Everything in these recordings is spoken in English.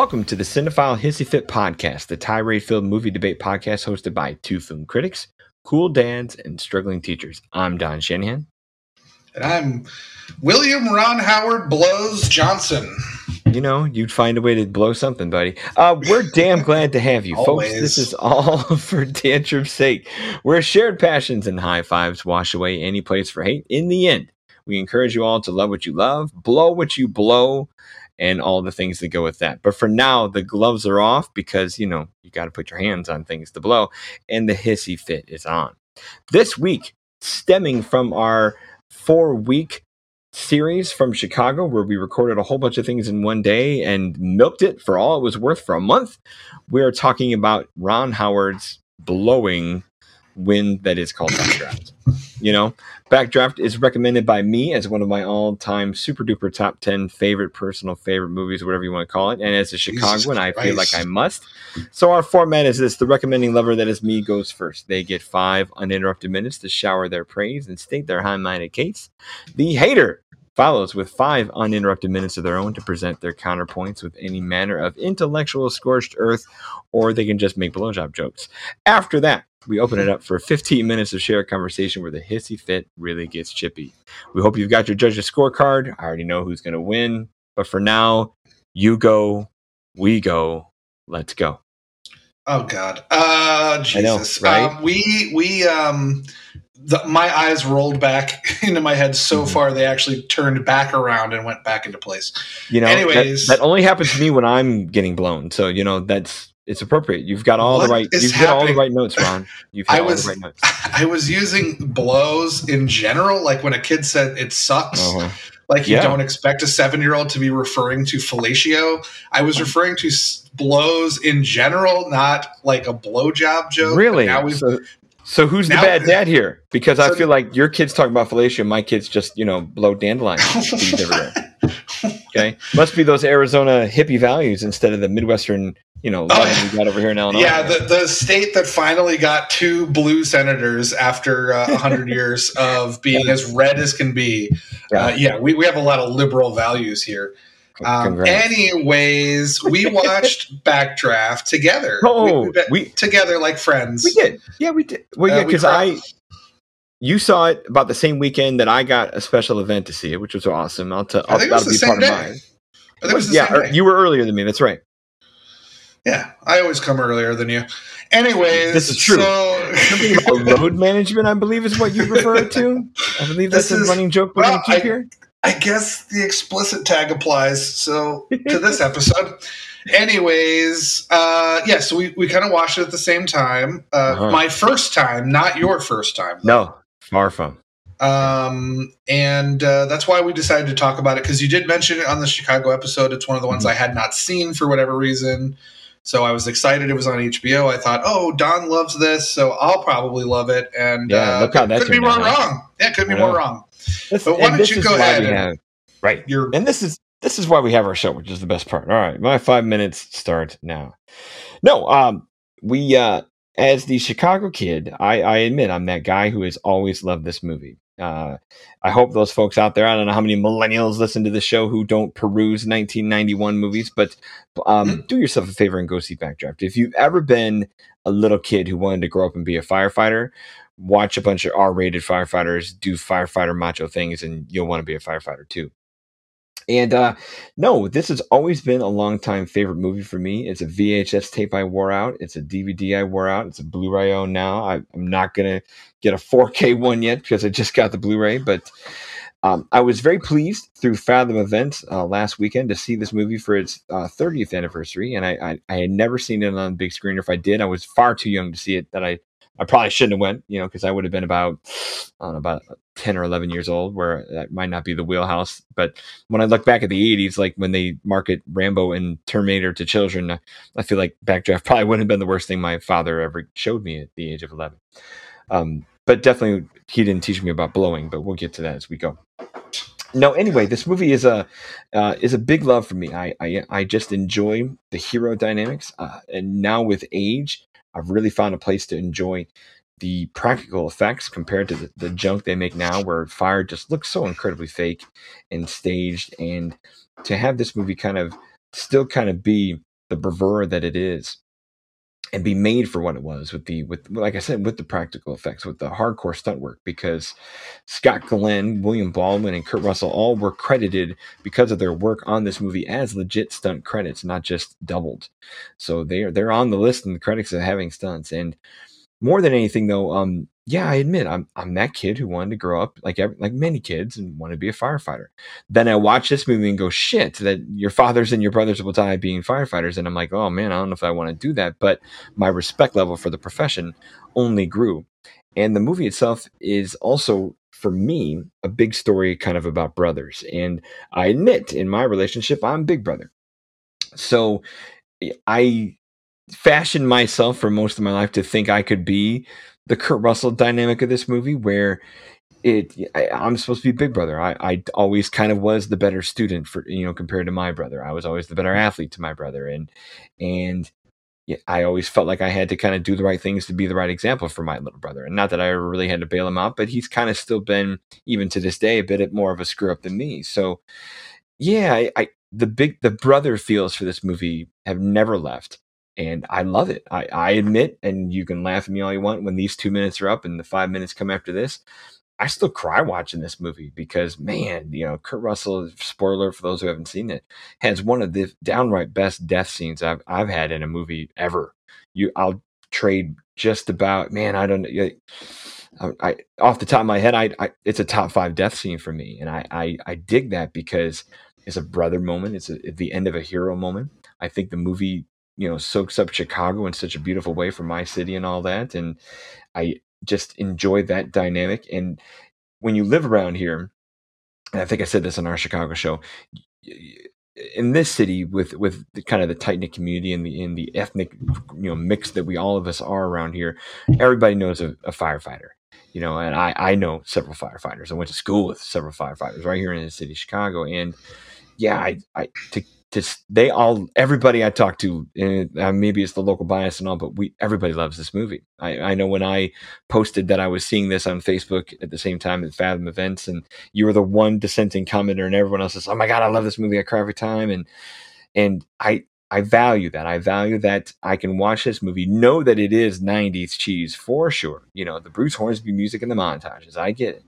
Welcome to the Cinephile Hissy Fit podcast, the tirade filled movie debate podcast hosted by two film critics, cool dads, and struggling teachers. I'm Don Shanahan. And I'm William Ron Howard Blows Johnson. You know, you'd find a way to blow something, buddy. Uh, we're damn glad to have you, folks. This is all for tantrum's sake, where shared passions and high fives wash away any place for hate. In the end, we encourage you all to love what you love, blow what you blow, and all the things that go with that. But for now, the gloves are off because, you know, you got to put your hands on things to blow, and the hissy fit is on. This week, stemming from our four week series from Chicago, where we recorded a whole bunch of things in one day and milked it for all it was worth for a month, we are talking about Ron Howard's blowing wind that is called Backdraft. You know, Backdraft is recommended by me as one of my all-time super duper top ten favorite personal favorite movies, whatever you want to call it. And as a Chicagoan, I feel like I must. So our format is this: the recommending lover that is me goes first. They get five uninterrupted minutes to shower their praise and state their high-minded case. The hater follows with five uninterrupted minutes of their own to present their counterpoints with any manner of intellectual scorched earth, or they can just make blowjob jokes. After that, we open it up for 15 minutes of shared conversation where the hissy fit really gets chippy. We hope you've got your judge's scorecard. I already know who's going to win, but for now, you go, we go, let's go. Oh God, uh, Jesus! Know, right? Um, we we um, the, my eyes rolled back into my head so mm-hmm. far they actually turned back around and went back into place. You know, anyways, that, that only happens to me when I'm getting blown. So you know that's it's appropriate. You've got all the right. You've got all the right notes, Ron. You've got I was, all the right notes. I was using blows in general, like when a kid said it sucks. Uh-huh. Like you yeah. don't expect a seven-year-old to be referring to fellatio. I was referring to blows in general, not like a blowjob joke. Really? Now we've, so, so who's now, the bad dad here? Because so, I feel like your kids talk about fellatio, my kids just you know blow dandelions everywhere. Okay, must be those Arizona hippie values instead of the Midwestern you know, oh, we got over here in Illinois. Yeah, the, the state that finally got two blue senators after uh, 100 years of being as red as can be. Yeah, uh, yeah we, we have a lot of liberal values here. Um, anyways, we watched Backdraft together. Oh, we, we, we, together like friends. We did. Yeah, we did. Well, yeah, because uh, I, you saw it about the same weekend that I got a special event to see it, which was awesome. I'll tell. That'll be part day. of mine. I was, yeah, you were earlier than me. That's right. Yeah, I always come earlier than you. Anyways, this is true. So, road management, I believe, is what you refer to. I believe that's a running joke we're well, going to keep I, here. I guess the explicit tag applies. So to this episode. Anyways, uh, yeah, so we, we kind of watched it at the same time. Uh, uh-huh. My first time, not your first time. Though. No, far from. Um, and uh, that's why we decided to talk about it because you did mention it on the Chicago episode. It's one of the ones mm-hmm. I had not seen for whatever reason. So I was excited it was on HBO. I thought, oh, Don loves this, so I'll probably love it. And yeah, uh, look how that could be more wrong. Yeah, could be more wrong. This, but why don't you go ahead? And, have, right. You're, and this is this is why we have our show, which is the best part. All right, my five minutes start now. No, um, we uh, as the Chicago kid, I, I admit I'm that guy who has always loved this movie. Uh, I hope those folks out there, I don't know how many millennials listen to the show who don't peruse 1991 movies, but um, mm-hmm. do yourself a favor and go see Backdraft. If you've ever been a little kid who wanted to grow up and be a firefighter, watch a bunch of R rated firefighters do firefighter macho things, and you'll want to be a firefighter too. And uh, no, this has always been a long time favorite movie for me. It's a VHS tape I wore out. It's a DVD I wore out. It's a Blu-ray I own now. I, am not gonna get a 4K one yet because I just got the Blu-ray. But um, I was very pleased through Fathom Events uh, last weekend to see this movie for its uh, 30th anniversary, and I, I, I had never seen it on the big screen. Or if I did, I was far too young to see it. That I I probably shouldn't have went, you know, because I would have been about, I don't know, about 10 or 11 years old, where that might not be the wheelhouse. But when I look back at the 80s, like when they market Rambo and Terminator to children, I feel like Backdraft probably wouldn't have been the worst thing my father ever showed me at the age of 11. Um, but definitely, he didn't teach me about blowing, but we'll get to that as we go. No, anyway, this movie is a uh, is a big love for me. I I, I just enjoy the hero dynamics, uh, and now with age, I've really found a place to enjoy the practical effects compared to the, the, junk they make now, where fire just looks so incredibly fake and staged. And to have this movie kind of still kind of be the bravura that it is and be made for what it was with the with like I said with the practical effects with the hardcore stunt work because Scott Glenn, William Baldwin, and Kurt Russell all were credited because of their work on this movie as legit stunt credits, not just doubled. So they are they're on the list in the credits of having stunts. And more than anything, though, um, yeah, I admit I'm I'm that kid who wanted to grow up like every, like many kids and want to be a firefighter. Then I watch this movie and go, shit, that your fathers and your brothers will die being firefighters, and I'm like, oh man, I don't know if I want to do that. But my respect level for the profession only grew, and the movie itself is also for me a big story kind of about brothers. And I admit in my relationship, I'm big brother, so eh, I fashioned myself for most of my life to think I could be the Kurt Russell dynamic of this movie where it I, am supposed to be big brother. I, I always kind of was the better student for you know compared to my brother. I was always the better athlete to my brother. And and yeah, i always felt like i had to kind of do the right things to be the right example for my little brother. And not that i ever really had to bail him out but he's kind of still been even to this day a bit more of a screw up than me. So yeah I, I the big the brother feels for this movie have never left and I love it. I, I admit, and you can laugh at me all you want when these two minutes are up and the five minutes come after this. I still cry watching this movie because, man, you know, Kurt Russell, spoiler for those who haven't seen it, has one of the downright best death scenes I've, I've had in a movie ever. You, I'll trade just about, man, I don't know. I, I, off the top of my head, I, I, it's a top five death scene for me, and I, I, I dig that because it's a brother moment. It's a, the end of a hero moment. I think the movie you know soaks up Chicago in such a beautiful way for my city and all that, and I just enjoy that dynamic. And when you live around here, and I think I said this on our Chicago show, in this city with with the, kind of the tight knit community and the in the ethnic you know mix that we all of us are around here, everybody knows a, a firefighter you know, and I, I know several firefighters. I went to school with several firefighters right here in the city of Chicago. And yeah, I, I to just they all everybody I talk to, uh, maybe it's the local bias and all, but we everybody loves this movie. I, I know when I posted that I was seeing this on Facebook at the same time at Fathom events, and you were the one dissenting commenter, and everyone else says, "Oh my god, I love this movie! I cry every time." And and I I value that. I value that I can watch this movie, know that it is '90s cheese for sure. You know the Bruce Hornsby music and the montages. I get it,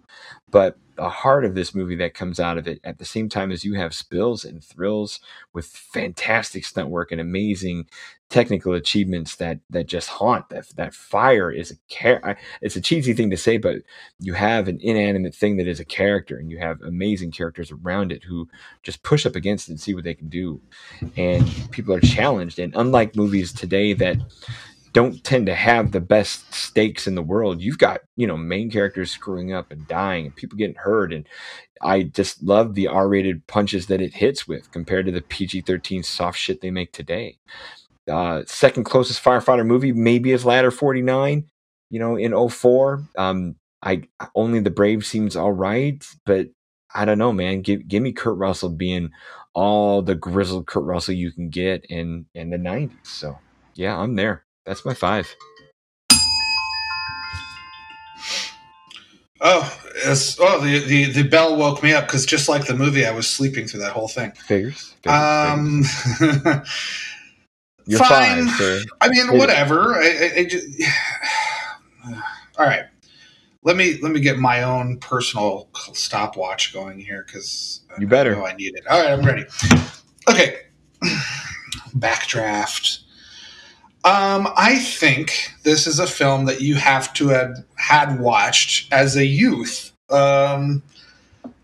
but the heart of this movie that comes out of it at the same time as you have spills and thrills with fantastic stunt work and amazing technical achievements that that just haunt that that fire is a care it's a cheesy thing to say but you have an inanimate thing that is a character and you have amazing characters around it who just push up against it and see what they can do. And people are challenged and unlike movies today that don't tend to have the best stakes in the world. You've got, you know, main characters screwing up and dying and people getting hurt. And I just love the R rated punches that it hits with compared to the PG 13 soft shit they make today. Uh, second closest firefighter movie maybe is Ladder 49, you know, in 04. Um, I only the Brave seems all right, but I don't know, man. Give give me Kurt Russell being all the grizzled Kurt Russell you can get in in the 90s. So yeah, I'm there. That's my five. Oh, it's, oh, the, the the bell woke me up because just like the movie, I was sleeping through that whole thing. Figures. figures um, figures. You're fine. Five. I mean, whatever. I, I, I just, all right. Let me let me get my own personal stopwatch going here because you better. I, I need it. All right, I'm ready. Okay. Backdraft um, I think this is a film that you have to have had watched as a youth. Um,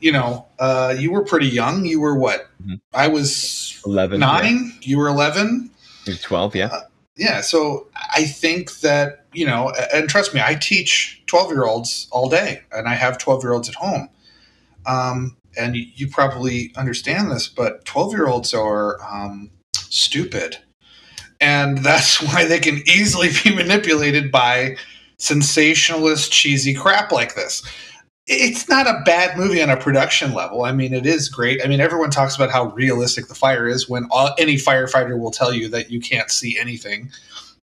you know, uh, you were pretty young. You were what? Mm-hmm. I was eleven, nine. Yeah. You were eleven. You're twelve, yeah. Uh, yeah. So I think that you know, and trust me, I teach twelve-year-olds all day, and I have twelve-year-olds at home. Um, and you, you, probably understand this, but twelve-year-olds are um, stupid and that's why they can easily be manipulated by sensationalist, cheesy crap like this. It's not a bad movie on a production level. I mean, it is great. I mean, everyone talks about how realistic the fire is when all, any firefighter will tell you that you can't see anything.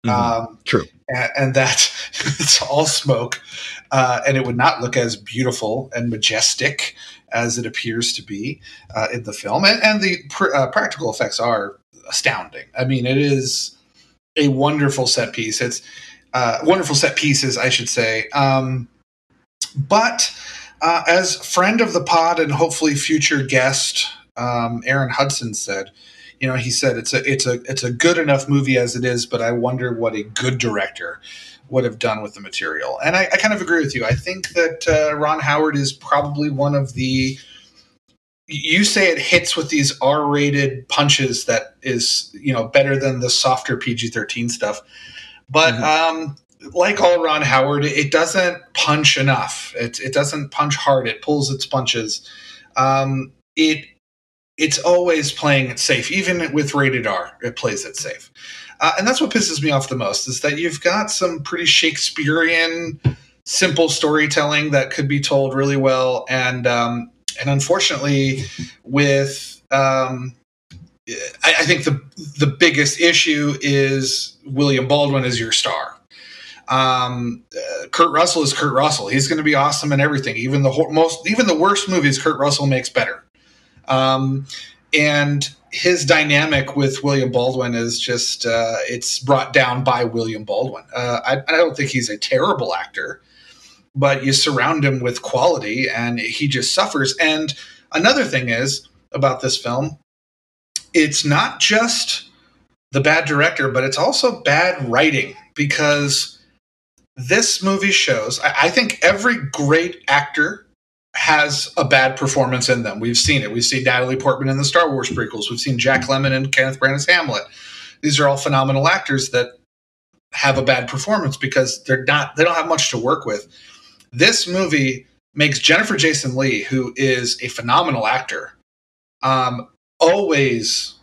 Mm-hmm. Um, True. And, and that it's all smoke, uh, and it would not look as beautiful and majestic as it appears to be uh, in the film. And, and the pr- uh, practical effects are astounding. I mean, it is a wonderful set piece. It's uh, wonderful set pieces, I should say. Um, but uh, as friend of the pod and hopefully future guest, um, Aaron Hudson said, you know, he said it's a it's a it's a good enough movie as it is, but I wonder what a good director would have done with the material. And I, I kind of agree with you. I think that uh, Ron Howard is probably one of the you say it hits with these R-rated punches that is you know better than the softer PG-13 stuff, but mm-hmm. um, like all Ron Howard, it doesn't punch enough. It it doesn't punch hard. It pulls its punches. Um, it it's always playing it safe, even with rated R. It plays it safe, uh, and that's what pisses me off the most is that you've got some pretty Shakespearean, simple storytelling that could be told really well, and um, and unfortunately, with um, I, I think the the biggest issue is William Baldwin is your star. Um, uh, Kurt Russell is Kurt Russell. He's going to be awesome in everything. Even the most, even the worst movies, Kurt Russell makes better. Um, and his dynamic with William Baldwin is just uh, it's brought down by William Baldwin. Uh, I, I, don't think he's a terrible actor, but you surround him with quality, and he just suffers. And another thing is about this film, it's not just the bad director, but it's also bad writing because this movie shows. I, I think every great actor has a bad performance in them. We've seen it. We've seen Natalie Portman in the Star Wars prequels. We've seen Jack Lemmon and Kenneth Branagh's Hamlet. These are all phenomenal actors that have a bad performance because they're not they don't have much to work with. This movie makes Jennifer Jason Lee, who is a phenomenal actor, um, always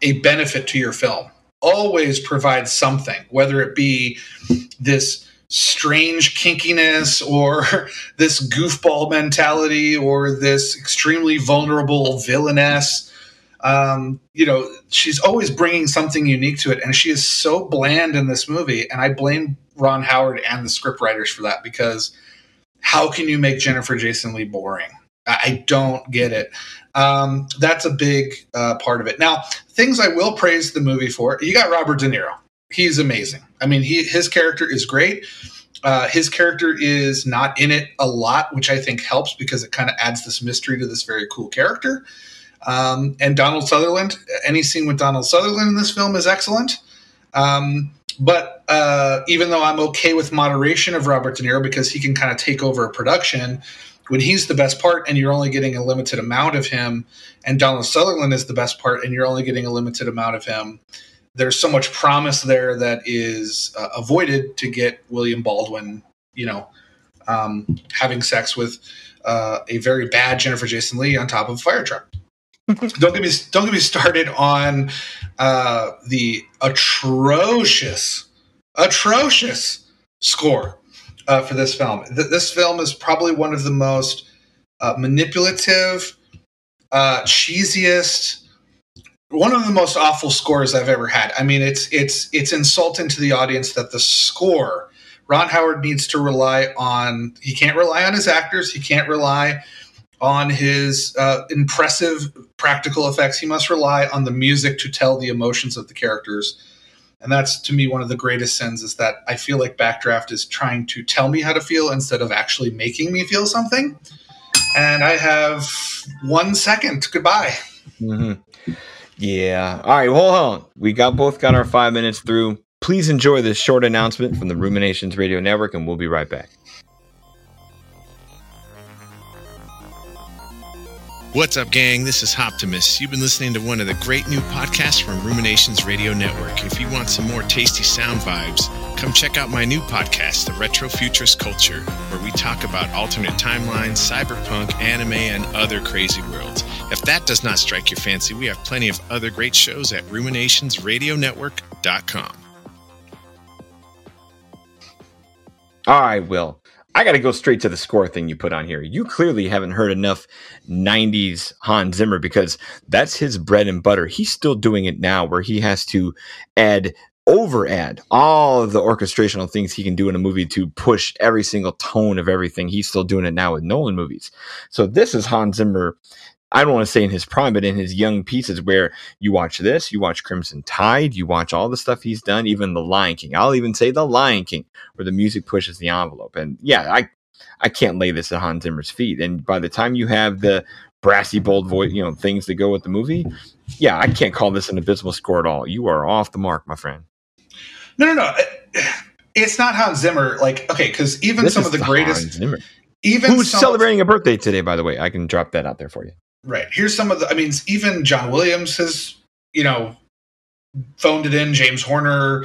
a benefit to your film. Always provides something, whether it be this strange kinkiness or this goofball mentality or this extremely vulnerable villainess. Um, you know, she's always bringing something unique to it, and she is so bland in this movie. And I blame Ron Howard and the scriptwriters for that because how can you make Jennifer Jason Lee boring? I don't get it. Um, that's a big uh, part of it. Now, things I will praise the movie for. You got Robert De Niro. He's amazing. I mean, he his character is great. Uh, his character is not in it a lot, which I think helps because it kind of adds this mystery to this very cool character. Um, and Donald Sutherland, any scene with Donald Sutherland in this film is excellent. Um, but uh, even though I'm okay with moderation of Robert De Niro because he can kind of take over a production, when he's the best part and you're only getting a limited amount of him, and Donald Sutherland is the best part and you're only getting a limited amount of him, there's so much promise there that is uh, avoided to get William Baldwin, you know, um, having sex with uh, a very bad Jennifer Jason Lee on top of a fire truck. Don't get me don't get me started on uh, the atrocious, atrocious score uh, for this film. Th- this film is probably one of the most uh, manipulative, uh, cheesiest, one of the most awful scores I've ever had. I mean, it's it's it's insulting to the audience that the score Ron Howard needs to rely on. He can't rely on his actors. He can't rely on his uh, impressive practical effects. He must rely on the music to tell the emotions of the characters. And that's to me one of the greatest sins is that I feel like Backdraft is trying to tell me how to feel instead of actually making me feel something. And I have one second. Goodbye. Mm-hmm. Yeah. All right. Well, hold on. We got both got our five minutes through. Please enjoy this short announcement from the Ruminations Radio Network, and we'll be right back. What's up, gang? This is Optimus. You've been listening to one of the great new podcasts from Ruminations Radio Network. If you want some more tasty sound vibes, come check out my new podcast, The Retro Futurist Culture, where we talk about alternate timelines, cyberpunk, anime, and other crazy worlds. If that does not strike your fancy, we have plenty of other great shows at ruminationsradionetwork.com. All right, Will. I got to go straight to the score thing you put on here. You clearly haven't heard enough 90s Hans Zimmer because that's his bread and butter. He's still doing it now where he has to add over add all of the orchestrational things he can do in a movie to push every single tone of everything. He's still doing it now with Nolan movies. So this is Hans Zimmer I don't want to say in his prime, but in his young pieces where you watch this, you watch Crimson Tide, you watch all the stuff he's done, even The Lion King. I'll even say The Lion King, where the music pushes the envelope. And yeah, I I can't lay this at Hans Zimmer's feet. And by the time you have the brassy, bold voice, you know, things that go with the movie, yeah, I can't call this an abysmal score at all. You are off the mark, my friend. No, no, no. It's not Hans Zimmer. Like, okay, because even This some of the the greatest, even Who's some celebrating a birthday today, by the way? I can drop that out there for you. Right. Here's some of the. I mean, even John Williams has, you know, phoned it in. James Horner,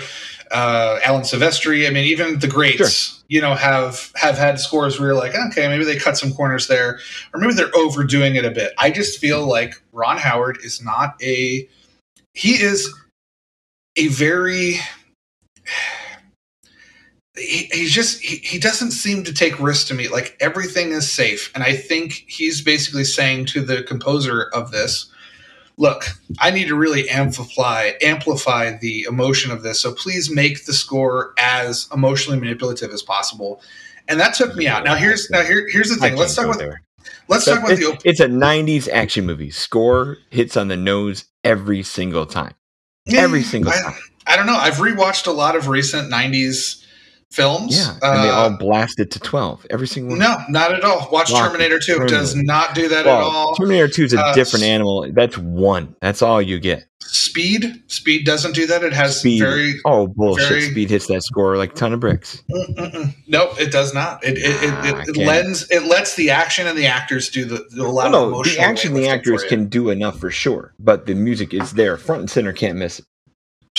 uh, Alan Silvestri. I mean, even the greats, you know, have have had scores where you're like, okay, maybe they cut some corners there, or maybe they're overdoing it a bit. I just feel like Ron Howard is not a. He is a very. He, he's just he, he doesn't seem to take risks to me like everything is safe and i think he's basically saying to the composer of this look i need to really amplify amplify the emotion of this so please make the score as emotionally manipulative as possible and that took me out now here's now here, here's the thing let's talk about there. let's But talk about it- the it's a 90s action movie. Score hits on the nose every single time. Every single I, time. I don't know i've rewatched a lot of recent 90s films Yeah. And they Uh, all blasted to 12. Every single one. no not at all watch terminator 2 does not do that at all Terminator 2 is a Uh, different animal. That's one. That's all you get. Speed, Speed doesn't do that. It has Speed. very Oh, bullshit. very- Speed hits that score like a ton of bricks. Mm-mm-mm. nope. It does not. It it, it, Ah, it, it lends it lets the action and the actors do the, the a lot Well, of no, the action the actors can do enough for sure, but the music is there. Front and center can't miss it.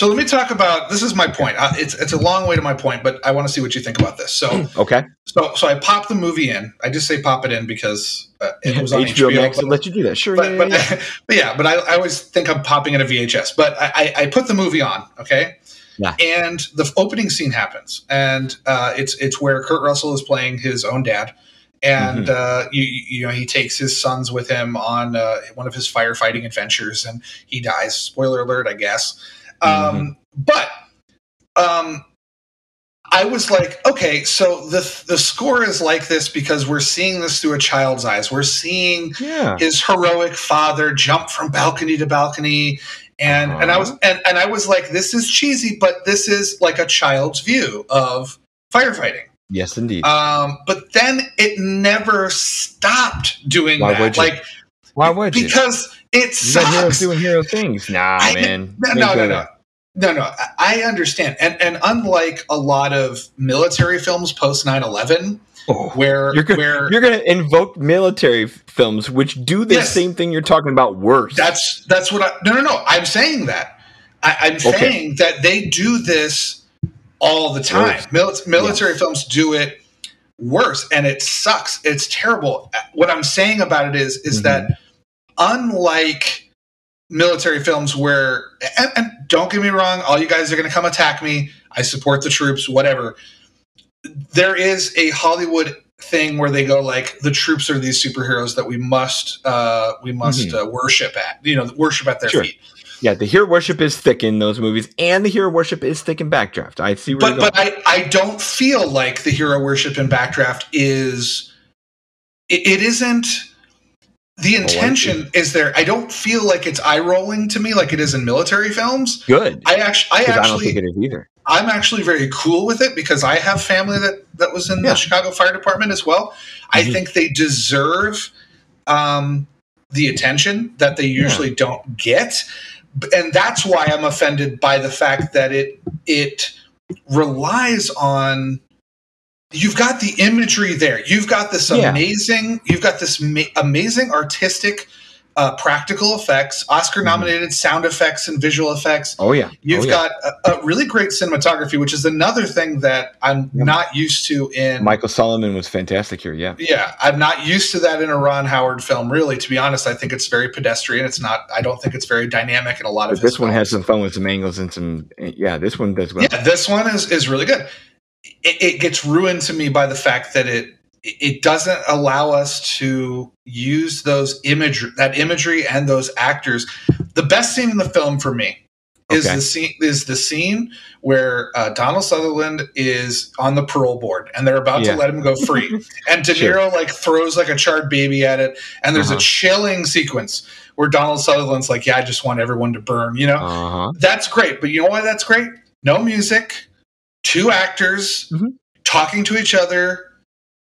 So let me talk about this. Is my point. Uh, it's it's a long way to my point, but I want to see what you think about this. So Okay. so so I pop the movie in. I just say pop it in because uh, it was on HBO, HBO. Max but- let you do that. Sure. but, yeah, but, yeah, yeah. but yeah, but I, I always think I'm popping in a VHS. But I, I, I put the movie on, okay, Yeah. and the opening scene happens, and uh, it's it's where Kurt Russell is playing his own dad, and Mm-hmm. uh, you you know he takes his sons with him on uh, one of his firefighting adventures, and he dies. Spoiler alert, I guess. Mm-hmm. Um, but um, I was like, okay, so the the score is like this because we're seeing this through a child's eyes. We're seeing yeah. his heroic father jump from balcony to balcony and and I was and, and I was like this is cheesy but this is like a child's view of firefighting Yes, indeed. um but then it never stopped doing Why that would you? like Why would you? because You got heroes doing hero things. Nah, I- man. no no no no no no I- understand and and unlike a lot of military films post 9-11 Oh, where You're gonna, where you're gonna invoke military films which do the Yes. same thing you're talking about worse. That's that's what I no no no. I'm saying that. I, I'm Okay. saying that they do this all the time. Mil- military films do it worse, and it sucks. It's terrible. What I'm saying about it is is Mhm. that unlike military films where and, and don't get me wrong, all you guys are going to come attack me. I support the troops, whatever. There is a Hollywood thing where they go like the troops are these superheroes that we must uh we must uh, worship at you know worship at their Sure. feet yeah, the hero worship is thick in those movies, and the hero worship is thick in Backdraft. I see where but but I, I don't feel like the hero worship in backdraft is it, it isn't the I intention is there i don't feel like it's eye rolling to me like it is in military films Good. i actually i I, actually is either. i'm actually very cool with it because i have family that that was in Yeah. the chicago fire department as well i Mhm. think they deserve um the attention that they usually don't get and that's why i'm offended by the fact that it it relies on you've got the imagery there you've got this Yeah. amazing you've got this ma- amazing artistic uh, practical effects oscar nominated sound effects and visual effects Oh yeah. You've oh, yeah. got a, a really great cinematography, which is another thing that I'm Yeah. not used to in. Mikael Salomon was fantastic here. Yeah. yeah, I'm not used to that in a Ron Howard film. Really, to be honest, I think it's very pedestrian. It's not. I don't think it's very dynamic in a lot of. This his one films. has some fun with some angles and some. Yeah, this one does well. Yeah, this one is is really good. It, it gets ruined to me by the fact that it it doesn't allow us to use those imagery that imagery and those actors. The best scene in the film for me, is Okay. the scene is the scene where uh, Donald Sutherland is on the parole board and they're about Yeah. to let him go free, and De Sure. Niro like throws like a charred baby at it, and there's Uh-huh. a chilling sequence where Donald Sutherland's like, "Yeah, I just want everyone to burn," you know. Uh huh. That's great, but you know why that's great? No music, two actors Mhm. talking to each other.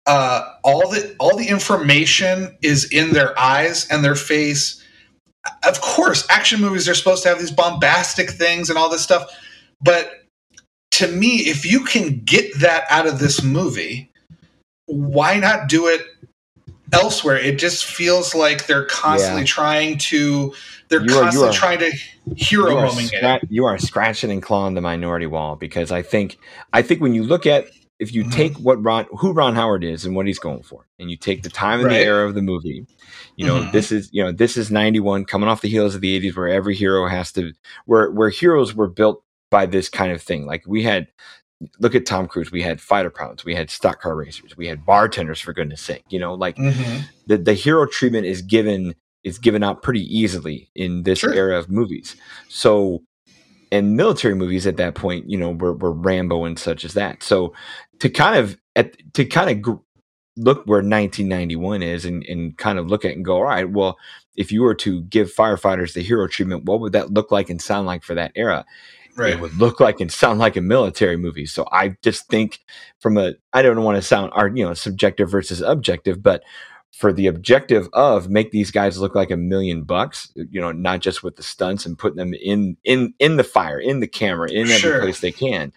Uh, all the all the information is in their eyes and their face. Of course, action movies are supposed to have these bombastic things and all this stuff, but to me, if you can get that out of this movie, why not do it elsewhere? It just feels like they're constantly Yeah. trying to. They're You are- you constantly are- trying to hero you are, homing it. scra- you are scratching and clawing the minority wall because I think I think when you look at if you Mhm. take what Ron who Ron Howard is and what he's going for, and you take the time and Right. the era of the movie, you know Mhm. this is you know this is ninety one coming off the heels of the eighties where every hero has to where where heroes were built by this kind of thing. Like we had look at Tom Cruise, we had fighter pilots, we had stock car racers, we had bartenders for goodness sake. You know, like Mhm. the the hero treatment is given is given out pretty easily in this Sure. era of movies. So and military movies at that point, you know, were, were Rambo and such as that. So to kind of at to kind of gr- look where 1991 is and, and kind of look at it and go, all right, well, if you were to give firefighters the hero treatment, what would that look like and sound like for that era? Right. it would look like and sound like a military movie. So I just think from a I don't want to sound you know, subjective versus objective, but for the objective of make these guys look like a million bucks, you know, not just with the stunts and putting them in in in the fire, in the camera, in every Sure. place they can.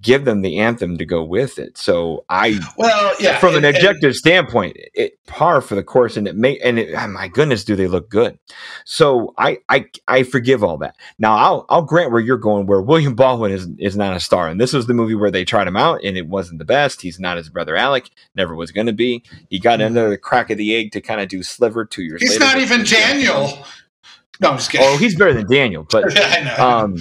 Give them the anthem to go with it. So I Well, yeah. from an objective standpoint, it par for the course, and it may and it, oh my goodness, do they look good? So I I I forgive all that. Now I'll I'll grant where you're going, where William Baldwin is is not a star, and this was the movie where they tried him out, and it wasn't the best. He's not his brother Alec, never was going to be. He got mm-hmm. under the crack of the egg to kind of do Sliver two years. He's later, not even Daniel. No, I'm just kidding. Oh, he's better than Daniel, but I know. um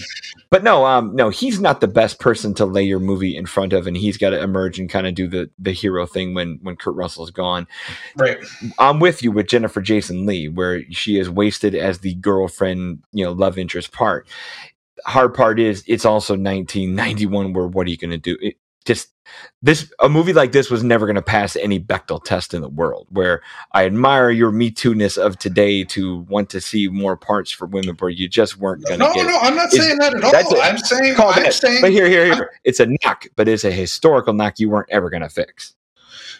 but no um no he's not the best person to lay your movie in front of and he's got to emerge and kind of do the the hero thing when when kurt russell's gone right. i'm with you with jennifer jason lee where she is wasted as the girlfriend you know love interest part hard part is it's also 1991 where what are you going to do it, just this a movie like this was never going to pass any Bechdel test in the world. Where I admire your Me Too ness of today to want to see more parts for women, where you just weren't going to No, get it. no, no, I'm not saying that at all. I'm saying, I'm saying, But here, here, here. It's a knock, but it's a historical knock you weren't ever going to fix.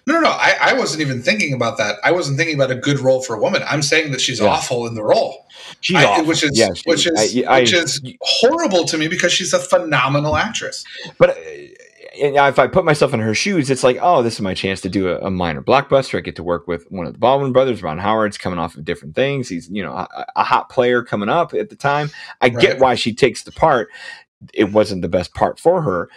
no, no, no. I, I wasn't even thinking about that. I wasn't thinking about a good role for a woman. I'm saying that she's Yeah. awful in the role, She's I- awful. which is Yeah, she- which is I- which is horrible to me because she's a phenomenal actress. But if I put myself in her shoes, it's like, oh, this is my chance to do a, a minor blockbuster. I get to work with one of the Baldwin brothers, Ron Howard's coming off of different things. He's, you know, a, a hot player coming up at the time. I get why she takes the part. It wasn't the best part for her.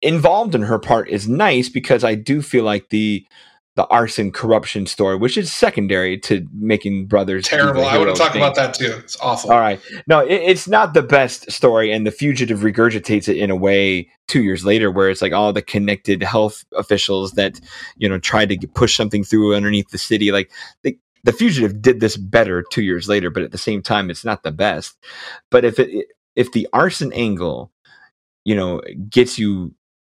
Involved in her part is nice because I do feel like the the arson corruption story, which is secondary to making brothers Terrible. I want to talk thing. about that too. It's awful. All right. No, it, it's not the best story, and the fugitive regurgitates it in a way two years later, where it's like all the connected health officials that you know tried to push something through underneath the city. Like the the fugitive did this better two years later, but at the same time, it's not the best. But if it if the arson angle, you know, gets you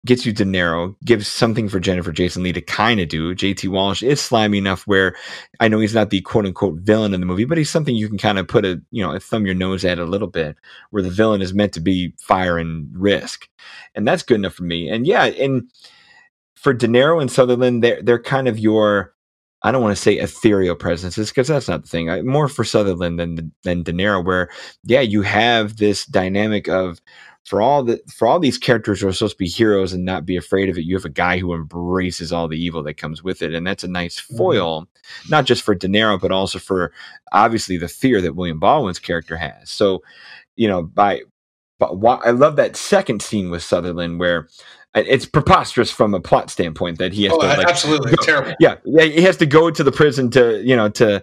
gets you De Niro, gives something for Jennifer Jason Lee to kind of do. JT Walsh is slimy enough where I know he's not the quote unquote villain in the movie, but he's something you can kind of put a you know thumb your nose at a little bit, where the villain is meant to be fire and risk, and that's good enough for me. And yeah, and for De Niro and Sutherland, they're they're kind of your I don't want to say ethereal presences because that's not the thing. I, more for Sutherland than than De Niro, where yeah, you have this dynamic of for all the for all these characters who are supposed to be heroes and not be afraid of it, you have a guy who embraces all the evil that comes with it, and that's a nice foil, not just for De Niro, but also for obviously the fear that William Baldwin's character has. So, you know, by but why, I love that second scene with Sutherland where uh, it's preposterous from a plot standpoint that he has Oh, to like absolutely go- terrible. yeah, yeah, he has to go to the prison to you know to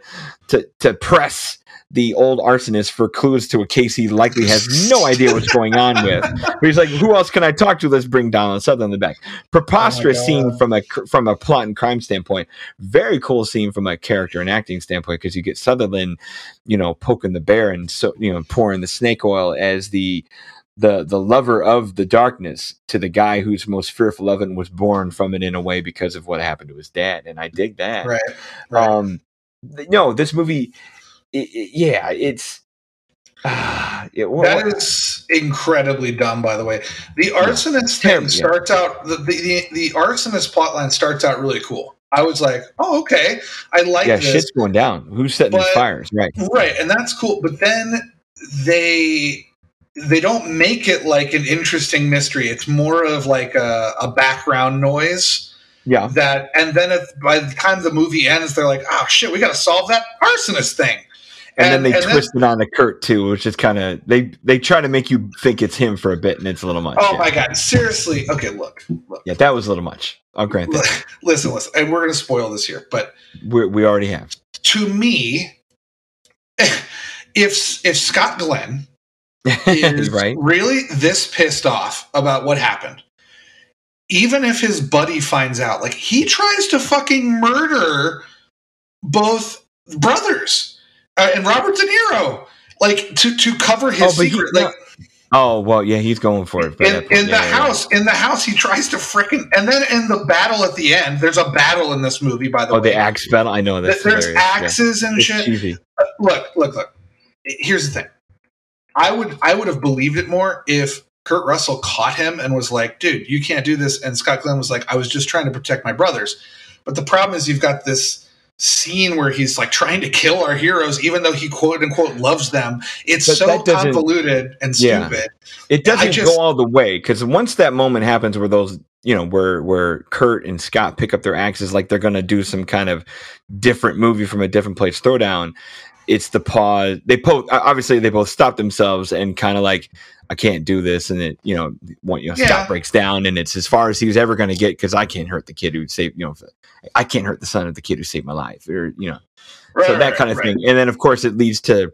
to to press the old arsonist for clues to a case he likely has no idea what's going on with. But he's like, who else can I talk to? Let's bring Donald Sutherland back. Preposterous Oh scene from a from a plot and crime standpoint. Very cool scene from a character and acting standpoint because you get Sutherland, you know, poking the bear and so you know pouring the snake oil as the the the lover of the darkness to the guy who's most fearful of it and was born from it in a way because of what happened to his dad and i dig that Right. right. um no this movie i i yeah it's uh, it, That is incredibly dumb, by the way. The arsonist Terrible, thing yeah. starts out the, the the arsonist plotline starts out really cool. I was like, oh okay, I like yeah this, shit's going down who's setting these fires right right, and that's cool. But then they they don't make it like an interesting mystery. It's more of like a, a background noise yeah that, and then if, by the time the movie ends, they're like, oh shit, we got to solve that arsonist thing. And, then they and twist it on to Kurt too, which is kind of they they try to make you think it's him for a bit, and it's a little much. oh yeah. my god, seriously? Okay, look, look. yeah, that was a little much. I'll grant that. listen, listen, and we're going to spoil this here, but We we already have. to me, if if Scott Glenn is right? really this pissed off about what happened, even if his buddy finds out, like he tries to fucking murder both brothers uh, and Robert De Niro, like to to cover his Oh, he- secret, like. Oh well, yeah, he's going for it. in, in the Yeah, yeah, yeah. house, in the house, he tries to frickin' and then in the battle at the end, there's a battle in this movie. By the way. Oh, way, the axe battle. I know Th- that's there's hilarious. Yeah. axes and It's shit. cheesy. Uh, look, look, look. Here's the thing. I would I would have believed it more if Kurt Russell caught him and was like, "Dude, you can't do this." And Scott Glenn was like, "I was just trying to protect my brothers." But the problem is you've got this scene where he's like trying to kill our heroes even though he quote unquote loves them. It's But so convoluted and Yeah. stupid. It doesn't just- go all the way because once that moment happens where those, you know, where where Kurt and Scott pick up their axes like they're going to do some kind of different movie from a different place throwdown. It's the pause. They both obviously they both stop themselves and kind of like I can't do this, and it you know one you know Yeah. Scott breaks down and it's as far as he was ever going to get because I can't hurt the kid who saved you know I can't hurt the son of the kid who saved my life or you know so that right, kind of right. thing and then of course it leads to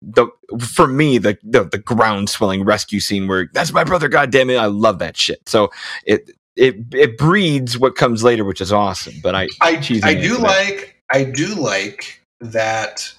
the for me the, the the ground swelling rescue scene where that's my brother god damn it i love that shit so it it it breeds what comes later which is awesome but i I I do like I do like that,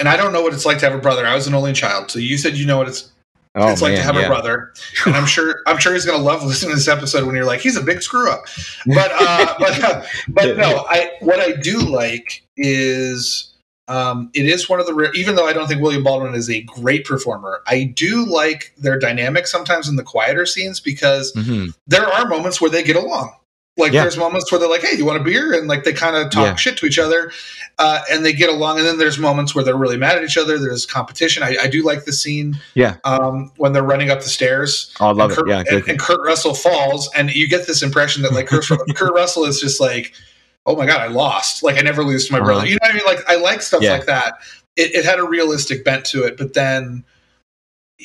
and I don't know what it's like to have a brother. I was an only child, so you said you know what it's oh it's like to have yeah. a brother, and I'm sure I'm sure he's gonna love listening to this episode when you're like he's a big screw up. But uh, but uh, but no, I what I do like is. Um, it is one of the rare, even though I don't think William Baldwin is a great performer, I do like their dynamic sometimes in the quieter scenes because Mhm. there are moments where they get along. Like Yeah. there's moments where they're like, "Hey, you want a beer?" and like they kind of talk Yeah. shit to each other, uh, and they get along. And then there's moments where they're really mad at each other. There's competition. I, I do like the scene, Yeah. um, when they're running up the stairs. Oh, i love and it Kurt, yeah and, and Kurt Russell falls, and you get this impression that like Kurt, Kurt Russell is just like, "Oh my god, I lost! Like I never lose to my brother." Uh-huh. You know what I mean? Like I like stuff Yeah. like that. It, it had a realistic bent to it, but then,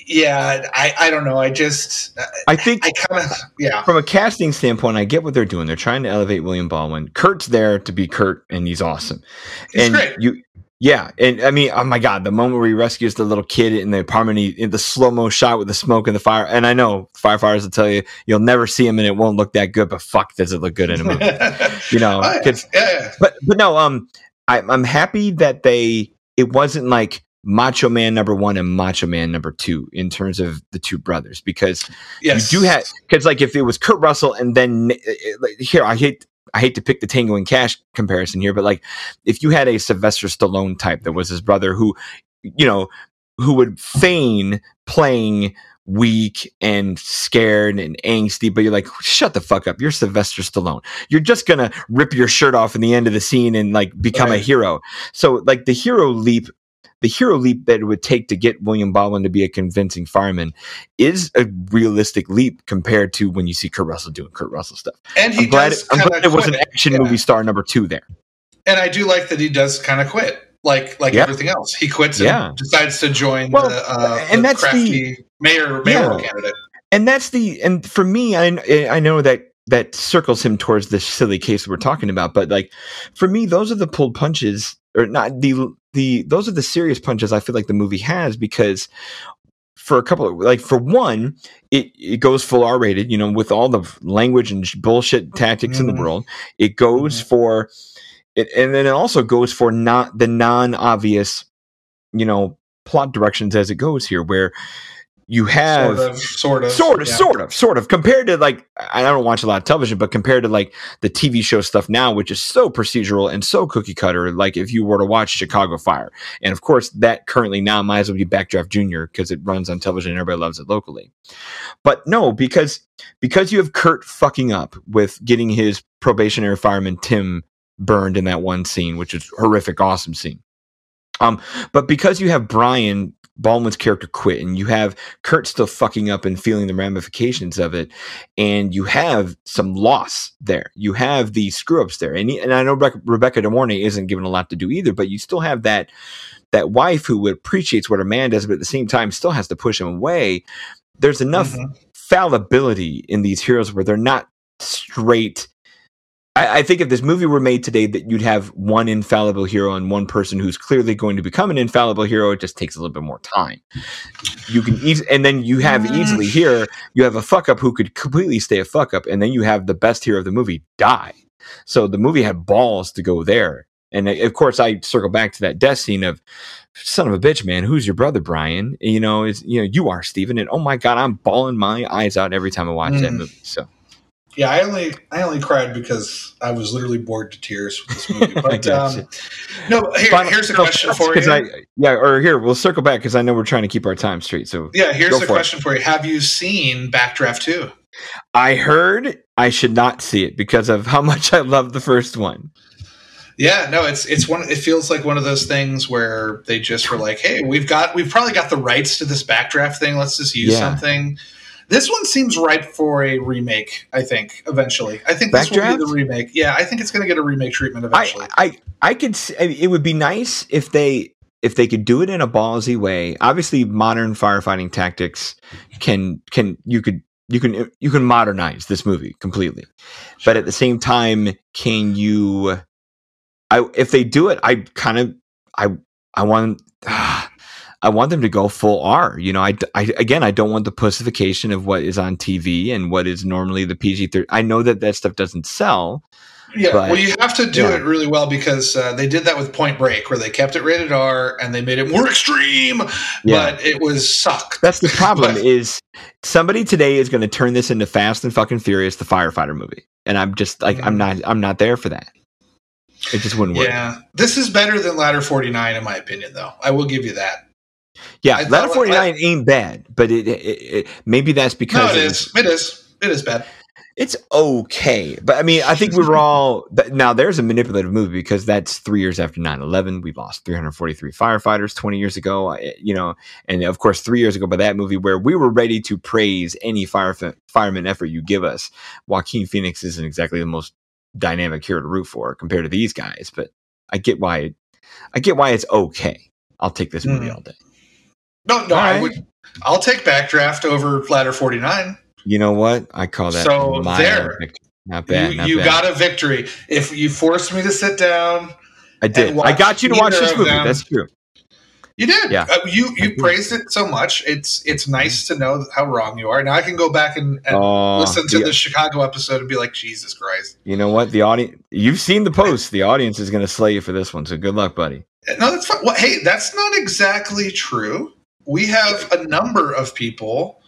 yeah, I I don't know. I just i think I kind of yeah. from a casting standpoint i get what they're doing they're trying to elevate william baldwin kurt's there to be kurt and he's awesome He's and great. you yeah and i mean oh my god the moment where he rescues the little kid in the apartment he, in the slow-mo shot with the smoke and the fire and i know firefighters will tell you you'll never see him and it won't look that good but fuck does it look good in a movie you know Oh, yeah, yeah. but but no um I, i'm happy that they it wasn't like macho man number one and macho man number two in terms of the two brothers because yes. you do have because like if it was Kurt Russell and then uh, like, here I hate I hate to pick the Tango and Cash comparison here, but like if you had a Sylvester Stallone type that was his brother who you know who would feign playing weak and scared and angsty, but you're like, shut the fuck up. You're Sylvester Stallone. You're just gonna rip your shirt off in the end of the scene and like become a hero. So like the hero leap, the hero leap that it would take to get William Baldwin to be a convincing fireman is a realistic leap compared to when you see Kurt Russell doing Kurt Russell stuff. and he I'm glad, does I'm glad it was an action Yeah. movie star number two there. And I do like that he does kind of quit, like like Yeah. everything else. He quits Yeah. and decides to join Well, the, uh, and the that's the- crafty mayor mayoral Yeah. candidate. and that's the and for me i i know that that circles him towards this silly case we're talking about but like for me those are the pulled punches or not the the those are the serious punches i feel like the movie has because for a couple of like for one it, it goes full r rated you know with all the language and bullshit tactics in Mhm. the world it goes for it and then it also goes for not the non-obvious you know plot directions as it goes here where you have sort of, sort of, sort of, yeah. sort of, sort of compared to like I don't watch a lot of television, but compared to like the TV show stuff now, which is so procedural and so cookie cutter. Like if you were to watch Chicago Fire, and of course that currently now might as well be Backdraft Junior because it runs on television and everybody loves it locally. But no, because because you have Kurt fucking up with getting his probationary fireman Tim burned in that one scene, which is horrific, awesome scene. Um, but because you have Brian Baldwin's character quit, and you have Kurt still fucking up and feeling the ramifications of it, and you have some loss there. You have the screw ups there, and and I know Rebecca, Rebecca De Mornay isn't given a lot to do either, but you still have that that wife who appreciates what her man does, but at the same time still has to push him away. There's enough Mhm. fallibility in these heroes where they're not straight. I, I think if this movie were made today, that you'd have one infallible hero and one person who's clearly going to become an infallible hero. It just takes a little bit more time. You can easily, and then you have Mm. easily here, you have a fuck up who could completely stay a fuck up, and then you have the best hero of the movie die. So the movie had balls to go there. And of course, I circle back to that death scene of son of a bitch, man. Who's your brother, Brian? You know, is you know you are Steven. And oh my god, I'm bawling my eyes out every time I watch that Mhm. movie. So Yeah, I only I only cried because I was literally bored to tears with this movie. But um, no, here, Final- here's a question for you. I, yeah, or here we'll circle back because I know we're trying to keep our time straight. So yeah, here's a for it. question for you. Have you seen Backdraft Two? I heard I should not see it because of how much I love the first one. Yeah, no, it's it's one. It feels like one of those things where they just were like, "Hey, we've got we've probably got the rights to this backdraft thing. Let's just use Yeah. something." This one seems ripe for a remake. I think eventually. I think this will be the remake. Yeah, I think it's going to get a remake treatment eventually. I I could I mean, it would be nice if they if they could do it in a ballsy way. Obviously, modern firefighting tactics can can you could you can you can modernize this movie completely, but at the same time, can you? I if they do it, I kind of I I want. I want them to go full R. You know, I, I again, I don't want the pussification of what is on TV and what is normally the PG thirteen. I know that that stuff doesn't sell, yeah, but- well, you have to do yeah. it really well because uh, they did that with Point Break, where they kept it rated R and they made it more extreme, Yeah. but it was suck. That's the problem. But- is somebody today is going to turn this into Fast and fucking Furious, the firefighter movie, and I'm just like, I'm Mm. not, I'm not there for that. It just wouldn't work. Yeah, this is better than Ladder Forty Nine, in my opinion. Though I will give you that. Yeah, Ladder 49 ain't bad, but it, it, it maybe that's No, because it it is. It is. It is bad. it's okay. But I mean, I think we were all now. There's a manipulative movie because that's three years after 9/11. We lost 343 firefighters 20 years ago. You know, and of course, three years ago by that movie, where we were ready to praise any fire fireman effort you give us. Joaquin Phoenix isn't exactly the most dynamic hero to root for compared to these guys, but I get why. I get why it's okay. I'll take this movie Mhm. all day. No, no, All I right. would. I'll take Backdraft over Ladder Forty Nine. You know what? I call that So my there. victory. Not bad. you not you bad. got a victory. If you forced me to sit down, I did. I got you to watch this movie. them. That's true. you did. Yeah. Uh, you you praised it so much. It's it's nice to know how wrong you are. Now I can go back and, and Oh, listen to the- the Chicago episode and be like, Jesus Christ. You know what? The audience. You've seen the post. The audience is going to slay you for this one. So good luck, buddy. No, that's fine. Well, hey, that's not exactly true. We have a number of people.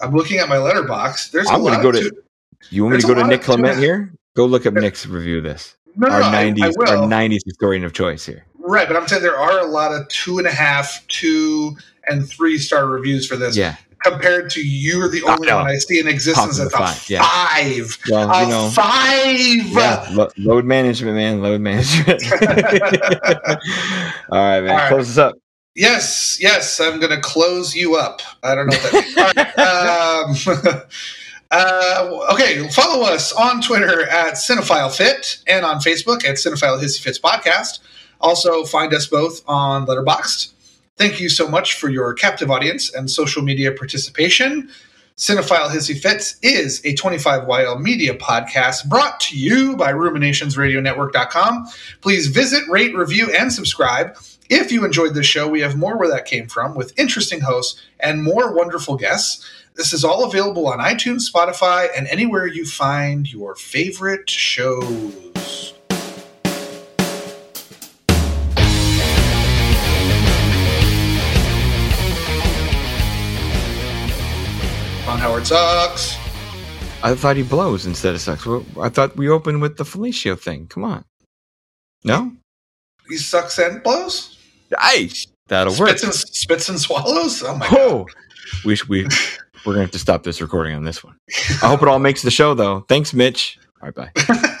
I'm looking at my Letterboxd. There's I'm gonna lot go of to- two- You want me to go to Nick Clement here? Go look up Nick's review of this. no, our no, I- I '90s, will. our '90s historian of choice here. Right, but I'm saying there are a lot of two and a half, two and three star reviews for this. Yeah. Compared to you're the only know. one I see in existence at the five, yeah. five. Well, A you know. five. Yeah, lo- load management, man. Load management. All right, man. All right. Close this up. Yes, yes, I'm going to close you up. I don't know what that means. Right, um, uh, okay, follow us on Twitter at Cinephile Fit and on Facebook at Cinephile Hissy Fits Podcast. Also, find us both on Letterboxd. Thank you so much for your captive audience and social media participation. Cinephile Hissy Fits is a 25YL media podcast brought to you by RuminationsRadioNetwork.com. Please visit, rate, review, and subscribe. If you enjoyed this show, we have more where that came from with interesting hosts and more wonderful guests. This is all available on iTunes, Spotify, and anywhere you find your favorite shows. Ron Howard sucks. I thought he blows instead of sucks. Well, I thought we opened with the Felicio thing. Come on. No? He sucks and blows. Nice. That'll work. Spits and, spits and swallows. Oh my god. Oh, we sh- we we're gonna have to stop this recording on this one. I hope it all makes the show though. Thanks, Mitch. All right, bye.